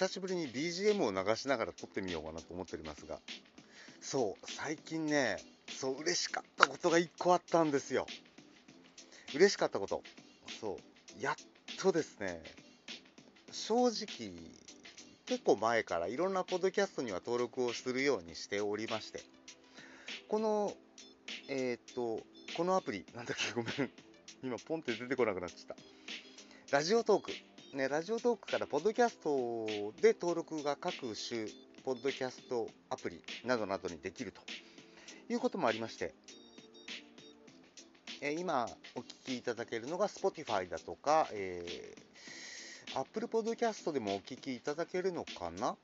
久しぶりに BGM を流しながら撮ってみようかなと思っておりますが、そう、最近ね、そう、嬉しかったことが1個あったんですよ。嬉しかったこと。そう、やっとですね、正直、結構前からいろんなポッドキャストには登録をするようにしておりまして、この、えっ、と、このアプリ、なんだっけ、ごめん。今、ポンって出てこなくなっちゃった。ラジオトーク。ね、ラジオトークからポッドキャストで登録が各種ポッドキャストアプリなどなどにできるということもありまして、え今お聞きいただけるのが Spotify だとか、えー、Apple Podcast でもお聞きいただけるのかな？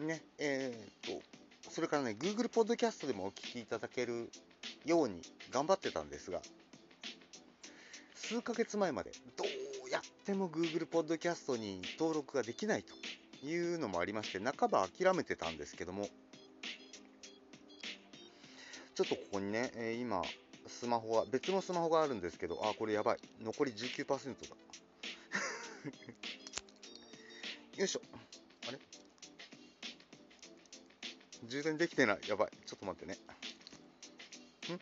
ね、えー、と、それからね、Google Podcast でもお聞きいただけるように頑張ってたんですが、数ヶ月前までどうやっても Google Podcast に登録ができないというのもありまして、半ば諦めてたんですけども、ちょっとここにね、え、今、スマホが、別のスマホがあるんですけど、あ、これやばい。残り19%だ。よいしょ。あれ？充電できてない。やばい。ちょっと待ってね。ん？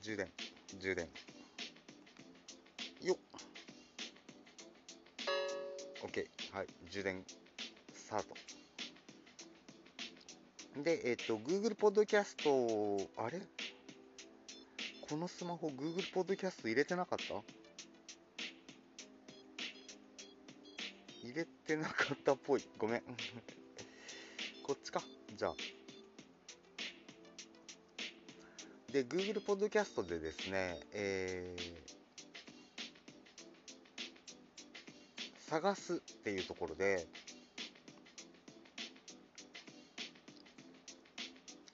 充電。充電。よっ。OK。はい。充電、スタート。で、えっ、ー、と、Google Podcast、あれ？このスマホ Google Podcast 入れてなかった？入れてなかったっぽい。ごめん。こっちか。じゃあ。で、Google Podcast でですね、えー、探すっていうところで、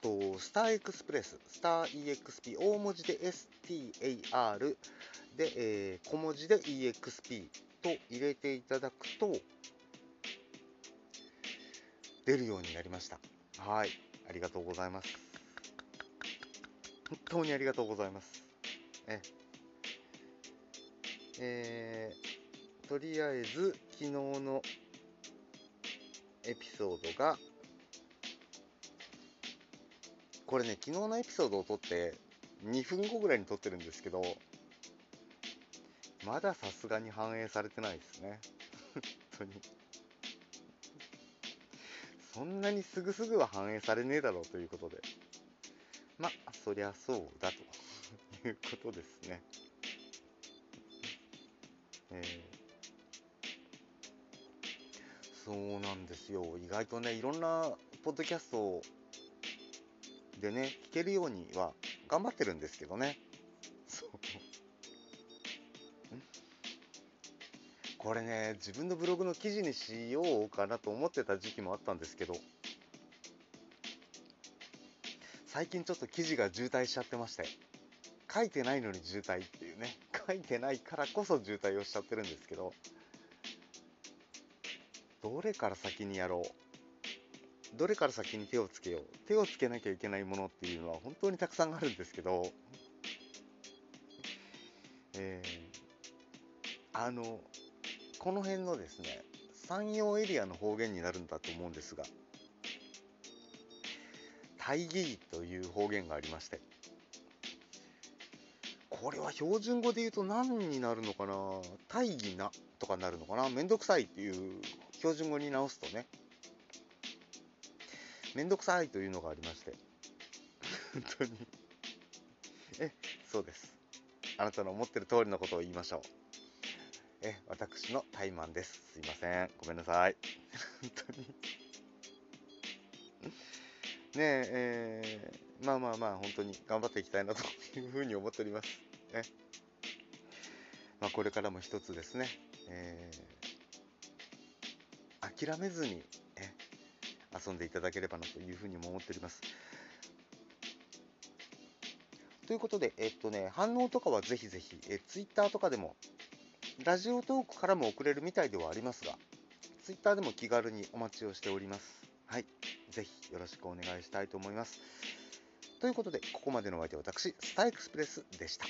と、スターエクスプレス、スター EXP、大文字で STAR で、えー、小文字で EXP と入れていただくと、出るようになりました。はい。ありがとうございます。本当にありがとうございます。え、えー、とりあえず、昨日のエピソードが、これね、昨日のエピソードを撮って2分後ぐらいに撮ってるんですけど、まださすがに反映されてないですね。本当に。そんなにすぐすぐは反映されねえだろうということで。まあ、そりゃそうだということですね。えー、そうなんですよ。意外とね、いろんなポッドキャストでね、聞けるようには頑張ってるんですけどね。そう。これね、自分のブログの記事にしようかなと思ってた時期もあったんですけど、最近ちょっと記事が渋滞しちゃってまして、書いてないのに渋滞っていうね、書いてないからこそ渋滞をしちゃってるんですけど、どれから先にやろう。どれから先に手をつけよう。手をつけなきゃいけないものっていうのは本当にたくさんあるんですけど、えー、あの、この辺のですね、山陽エリアの方言になるんだと思うんですが、大義という方言がありまして、これは標準語で言うと何になるのかな？大義なとかになるのかな？めんどくさいっていう標準語に直すとね、めんどくさいというのがありまして、本当にえ、そうです。あなたの思ってる通りのことを言いましょう。え、私のタイマンです。すいません。ごめんなさい。本当にねえ、えー、まあまあまあ、本当に頑張っていきたいなというふうに思っております。ね。まあ、これからも一つですね、えー、諦めずに、え、遊んでいただければなというふうにも思っております。ということで、えっとね、反応とかはぜひぜひ、え、ツイッターとかでも、ラジオトークからも送れるみたいではありますが、ツイッターでも気軽にお待ちをしております。はい。ぜひよろしくお願いしたいと思います。ということで、ここまでのお相手は私、スターエクスプレスでした。